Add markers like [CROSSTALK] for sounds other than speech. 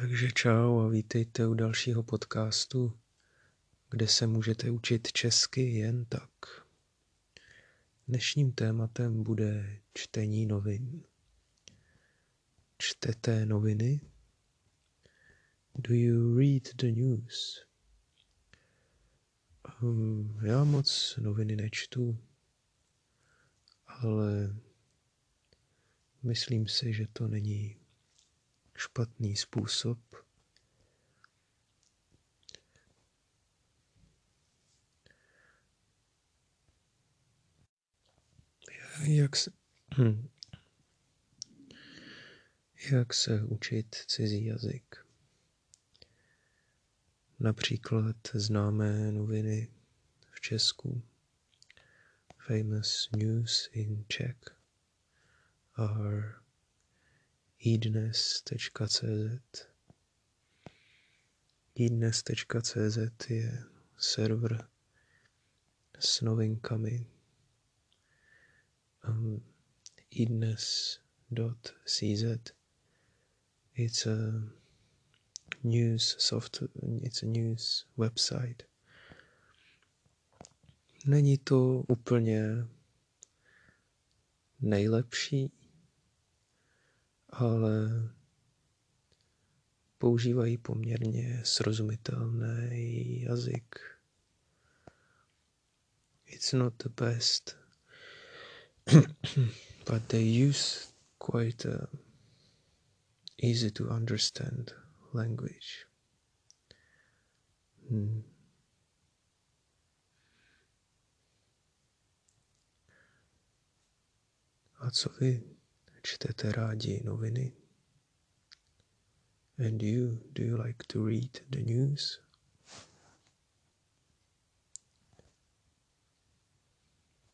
Takže čau a vítejte u dalšího podcastu, kde se můžete učit česky jen tak. Dnešním tématem bude čtení novin. Čtete noviny? Do you read the news? Um, já moc noviny nečtu, ale myslím si, že to není špatný způsob. Jak se, hm, jak se učit cizí jazyk. Například známé noviny v Česku, famous news in Czech, are idnes.cz. idnes.cz je server s novinkami. Um, idnes.cz It's a news soft it's a news website. Není to úplně nejlepší, ale používají poměrně srozumitelný jazyk. It's not the best, [CLEARS THROAT] but they use quite a easy to understand language. Hmm. A co vy? Čtete rádi noviny? And you, do you like to read the news?